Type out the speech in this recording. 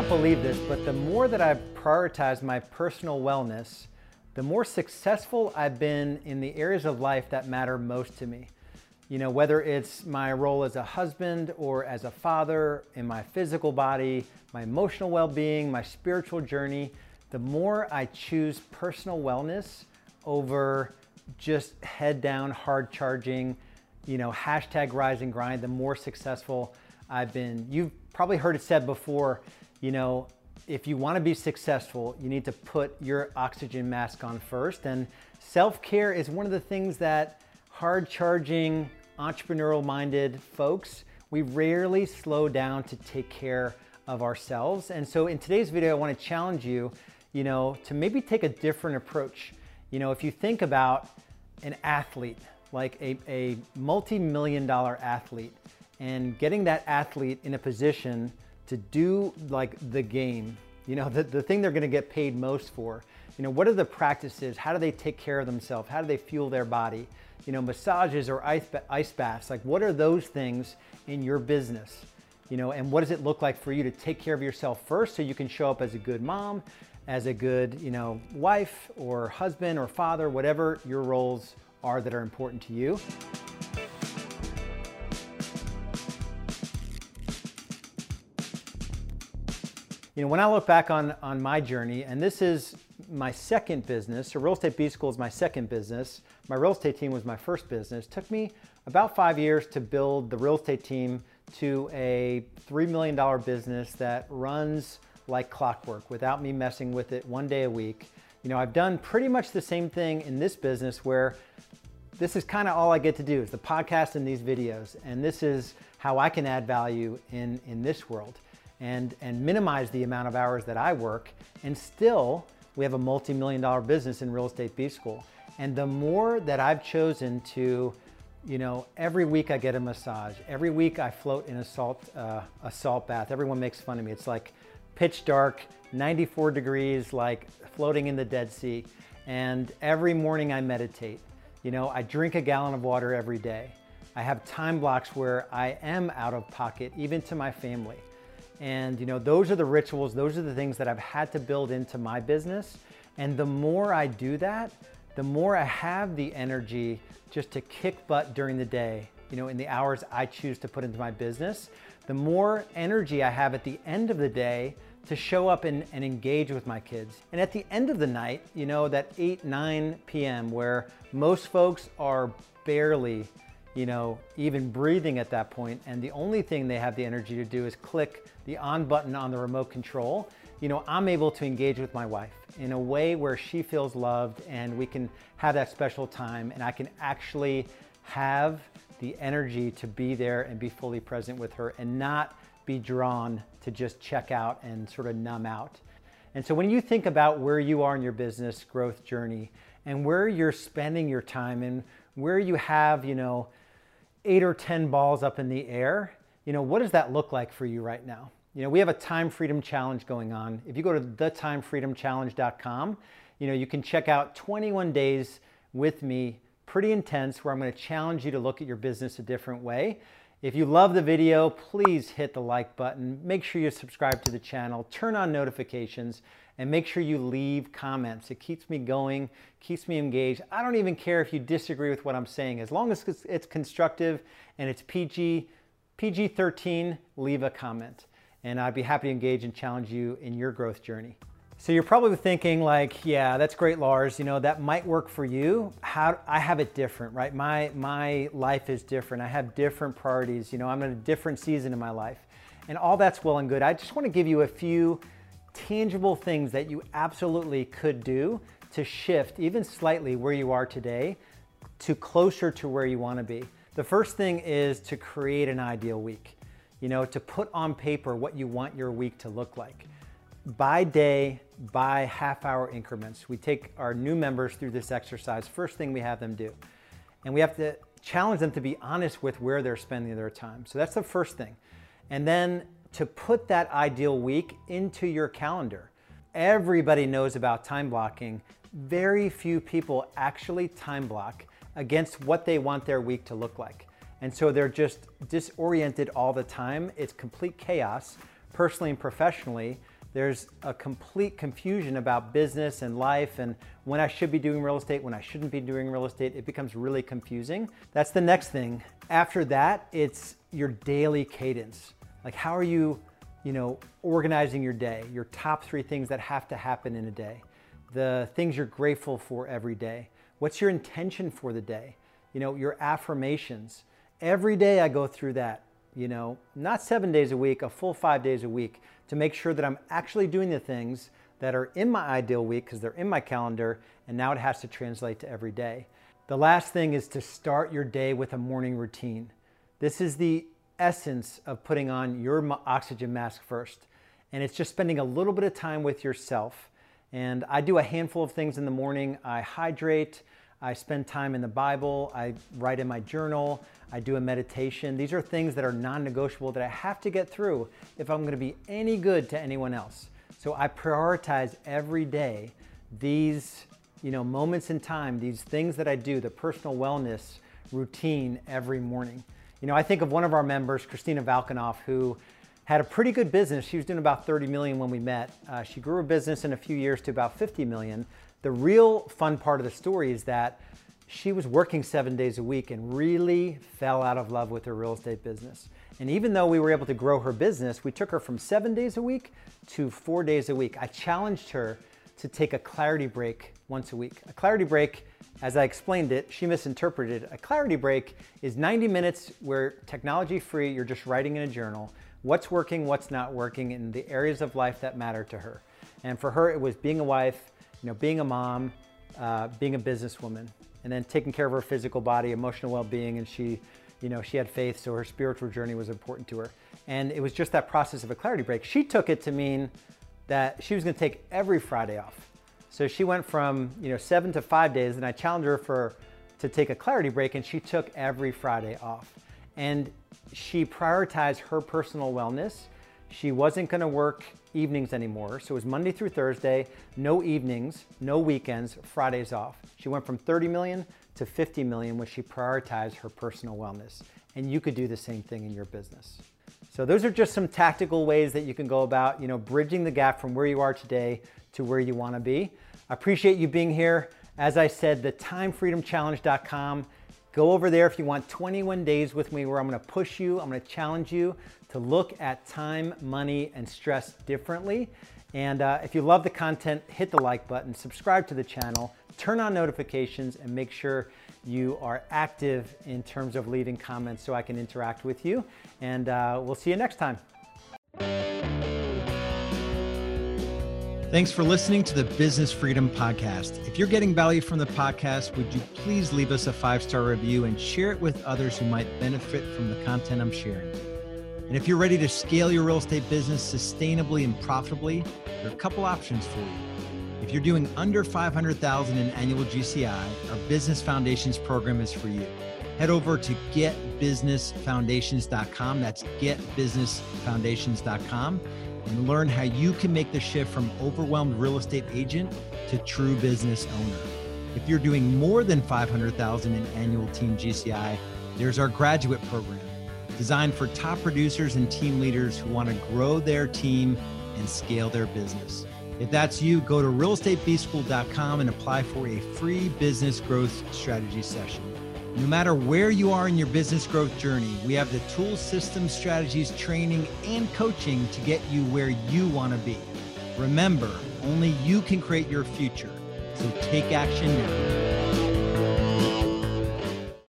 not believe this, but the more that I've prioritized my personal wellness, the more successful I've been in the areas of life that matter most to me. You know, whether it's my role as a husband or as a father, in my physical body, my emotional well being, my spiritual journey, the more I choose personal wellness over just head down, hard charging, you know, hashtag rise and grind, the more successful I've been. You've probably heard it said before, you know, if you want to be successful, you need to put your oxygen mask on first. And self care is one of the things that hard charging, entrepreneurial minded folks, we rarely slow down to take care of ourselves. And so in today's video, I want to challenge you, you know, to maybe take a different approach. You know, if you think about an athlete, like a, a multi million dollar athlete, and getting that athlete in a position to do like the game, you know, the, the thing they're gonna get paid most for. You know, what are the practices? How do they take care of themselves? How do they fuel their body? You know, massages or ice, ice baths, like what are those things in your business? You know, and what does it look like for you to take care of yourself first so you can show up as a good mom, as a good, you know, wife or husband or father, whatever your roles are that are important to you. You know, when I look back on, on my journey, and this is my second business, so Real Estate B School is my second business. My real estate team was my first business. It took me about five years to build the real estate team to a $3 million business that runs like clockwork without me messing with it one day a week. You know, I've done pretty much the same thing in this business where this is kind of all I get to do is the podcast and these videos. And this is how I can add value in, in this world and, and minimize the amount of hours that I work. And still, we have a multi-million dollar business in Real Estate B School. And the more that I've chosen to, you know, every week I get a massage. Every week I float in a salt, uh, a salt bath. Everyone makes fun of me. It's like pitch dark, 94 degrees, like floating in the Dead Sea. And every morning I meditate. You know, I drink a gallon of water every day. I have time blocks where I am out of pocket, even to my family. And you know, those are the rituals, those are the things that I've had to build into my business. And the more I do that, the more I have the energy just to kick butt during the day, you know, in the hours I choose to put into my business, the more energy I have at the end of the day to show up and, and engage with my kids. And at the end of the night, you know, that 8, 9 p.m., where most folks are barely you know, even breathing at that point, and the only thing they have the energy to do is click the on button on the remote control, you know, I'm able to engage with my wife in a way where she feels loved and we can have that special time and I can actually have the energy to be there and be fully present with her and not be drawn to just check out and sort of numb out. And so when you think about where you are in your business growth journey and where you're spending your time and where you have, you know, eight or 10 balls up in the air, you know, what does that look like for you right now? You know, we have a time freedom challenge going on. If you go to thetimefreedomchallenge.com, you know, you can check out 21 days with me, pretty intense, where I'm going to challenge you to look at your business a different way. If you love the video, please hit the like button. Make sure you subscribe to the channel, turn on notifications, and make sure you leave comments. It keeps me going, keeps me engaged. I don't even care if you disagree with what I'm saying. As long as it's constructive and it's PG, PG-13, leave a comment. And I'd be happy to engage and challenge you in your growth journey. So you're probably thinking like, yeah, that's great, Lars. You know, that might work for you. How I have it different, right? My my life is different. I have different priorities. You know, I'm in a different season in my life. And all that's well and good. I just want to give you a few tangible things that you absolutely could do to shift even slightly where you are today to closer to where you want to be. The first thing is to create an ideal week. You know, to put on paper what you want your week to look like. By day, by half hour increments. We take our new members through this exercise. First thing we have them do. And we have to challenge them to be honest with where they're spending their time. So that's the first thing. And then to put that ideal week into your calendar. Everybody knows about time blocking. Very few people actually time block against what they want their week to look like. And so they're just disoriented all the time. It's complete chaos, personally and professionally, There's a complete confusion about business and life and when I should be doing real estate, when I shouldn't be doing real estate. It becomes really confusing. That's the next thing. After that, it's your daily cadence. Like, how are you, you know, organizing your day? Your top three things that have to happen in a day, the things you're grateful for every day. What's your intention for the day? You know, your affirmations. Every day I go through that you know, not seven days a week, a full five days a week to make sure that I'm actually doing the things that are in my ideal week because they're in my calendar and now it has to translate to every day. The last thing is to start your day with a morning routine. This is the essence of putting on your oxygen mask first. And it's just spending a little bit of time with yourself. And I do a handful of things in the morning. I hydrate, I spend time in the Bible, I write in my journal, I do a meditation. These are things that are non negotiable that I have to get through if I'm going to be any good to anyone else. So I prioritize every day these you know, moments in time, these things that I do, the personal wellness routine every morning. You know, I think of one of our members, Christina Valkanoff, who had a pretty good business. She was doing about 30 million when we met. Uh, she grew her business in a few years to about 50 million. The real fun part of the story is that she was working seven days a week and really fell out of love with her real estate business. And even though we were able to grow her business, we took her from seven days a week to four days a week. I challenged her to take a clarity break once a week. A clarity break, as I explained it, she misinterpreted. A clarity break is 90 minutes where technology free, you're just writing in a journal what's working, what's not working, in the areas of life that matter to her. And for her, it was being a wife, you know, being a mom, uh, being a businesswoman and then taking care of her physical body, emotional well-being, and she, you know, she had faith, so her spiritual journey was important to her. And it was just that process of a clarity break. She took it to mean that she was going to take every Friday off. So she went from you know seven to five days, and I challenged her for to take a clarity break, and she took every Friday off. And she prioritized her personal wellness. She wasn't to work evenings anymore. So it was Monday through Thursday, no evenings, no weekends, Fridays off. She went from 30 million to 50 million when she prioritized her personal wellness. And you could do the same thing in your business. So those are just some tactical ways that you can go about, you know, bridging the gap from where you are today to where you want to be. I appreciate you being here. As I said, the timefreedomchallenge.com Go over there if you want 21 days with me where I'm gonna push you, I'm gonna challenge you to look at time, money, and stress differently. And uh, if you love the content, hit the like button, subscribe to the channel, turn on notifications, and make sure you are active in terms of leaving comments so I can interact with you. And uh, we'll see you next time. Thanks for listening to the Business Freedom Podcast. If you're getting value from the podcast, would you please leave us a five star review and share it with others who might benefit from the content I'm sharing? And if you're ready to scale your real estate business sustainably and profitably, there are a couple options for you. If you're doing under 500,000 in annual GCI, our Business Foundations program is for you. Head over to getbusinessfoundations.com. That's getbusinessfoundations.com and learn how you can make the shift from overwhelmed real estate agent to true business owner. If you're doing more than 500,000 in annual team GCI, there's our graduate program designed for top producers and team leaders who want to grow their team and scale their business. If that's you, go to realestatebschool.com and apply for a free business growth strategy session. No matter where you are in your business growth journey, we have the tools, systems, strategies, training, and coaching to get you where you want to be. Remember, only you can create your future. So take action now.